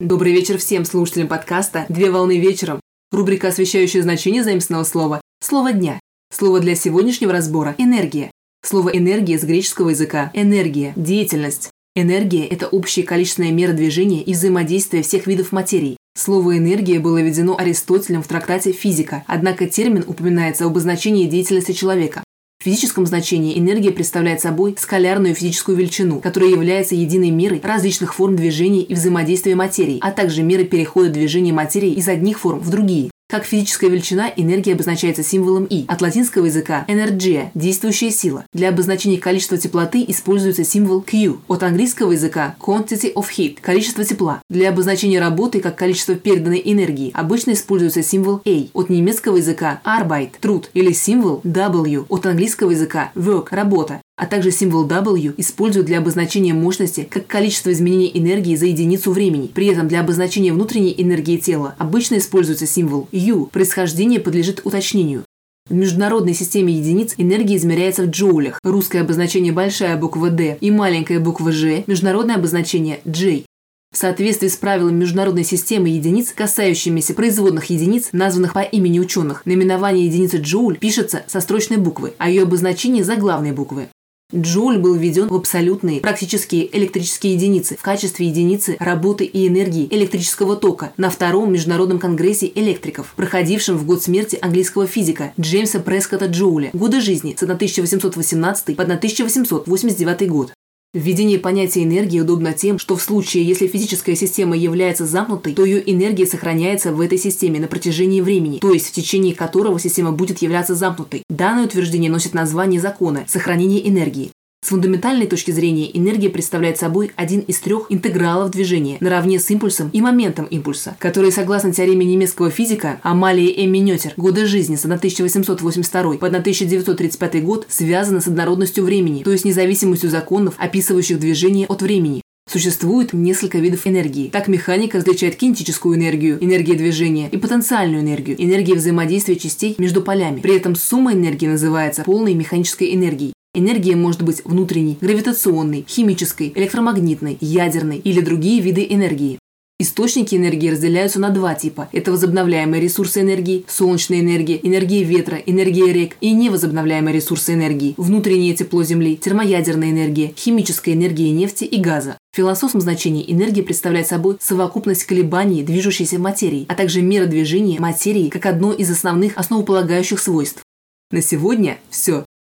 Добрый вечер всем слушателям подкаста «Две волны вечером». Рубрика, освещающая значение заимственного слова «Слово дня». Слово для сегодняшнего разбора – «энергия». Слово «энергия» с греческого языка – «энергия», «деятельность». Энергия – это общая количественная мера движения и взаимодействия всех видов материи. Слово «энергия» было введено Аристотелем в трактате «Физика», однако термин упоминается об обозначении деятельности человека. В физическом значении энергия представляет собой скалярную физическую величину, которая является единой мерой различных форм движения и взаимодействия материи, а также мерой перехода движения материи из одних форм в другие. Как физическая величина, энергия обозначается символом И. От латинского языка energia – действующая сила. Для обозначения количества теплоты используется символ Q. От английского языка quantity of heat – количество тепла. Для обозначения работы как количество переданной энергии обычно используется символ A. От немецкого языка Arbeit – труд или символ W. От английского языка work – работа а также символ W используют для обозначения мощности как количество изменений энергии за единицу времени. При этом для обозначения внутренней энергии тела обычно используется символ U. Происхождение подлежит уточнению. В международной системе единиц энергия измеряется в джоулях. Русское обозначение большая буква D и маленькая буква G, международное обозначение J. В соответствии с правилами международной системы единиц, касающимися производных единиц, названных по имени ученых, наименование единицы джоуль пишется со строчной буквы, а ее обозначение заглавной буквы. Джоуль был введен в абсолютные практические электрические единицы в качестве единицы работы и энергии электрического тока на Втором международном конгрессе электриков, проходившем в год смерти английского физика Джеймса Прескотта Джоуля. Годы жизни с 1818 по 1889 год. Введение понятия энергии удобно тем, что в случае, если физическая система является замкнутой, то ее энергия сохраняется в этой системе на протяжении времени, то есть в течение которого система будет являться замкнутой. Данное утверждение носит название закона – сохранение энергии. С фундаментальной точки зрения энергия представляет собой один из трех интегралов движения наравне с импульсом и моментом импульса, которые, согласно теореме немецкого физика Амалии Эмми Нетер, годы жизни с 1882 по 1935 год связаны с однородностью времени, то есть независимостью законов, описывающих движение от времени. Существует несколько видов энергии. Так механика различает кинетическую энергию, энергию движения, и потенциальную энергию, энергию взаимодействия частей между полями. При этом сумма энергии называется полной механической энергией. Энергия может быть внутренней, гравитационной, химической, электромагнитной, ядерной или другие виды энергии. Источники энергии разделяются на два типа. Это возобновляемые ресурсы энергии, солнечная энергия, энергия ветра, энергия рек и невозобновляемые ресурсы энергии, внутреннее тепло Земли, термоядерная энергия, химическая энергия нефти и газа. В философском значении энергия представляет собой совокупность колебаний движущейся материи, а также мера движения материи как одно из основных основополагающих свойств. На сегодня все.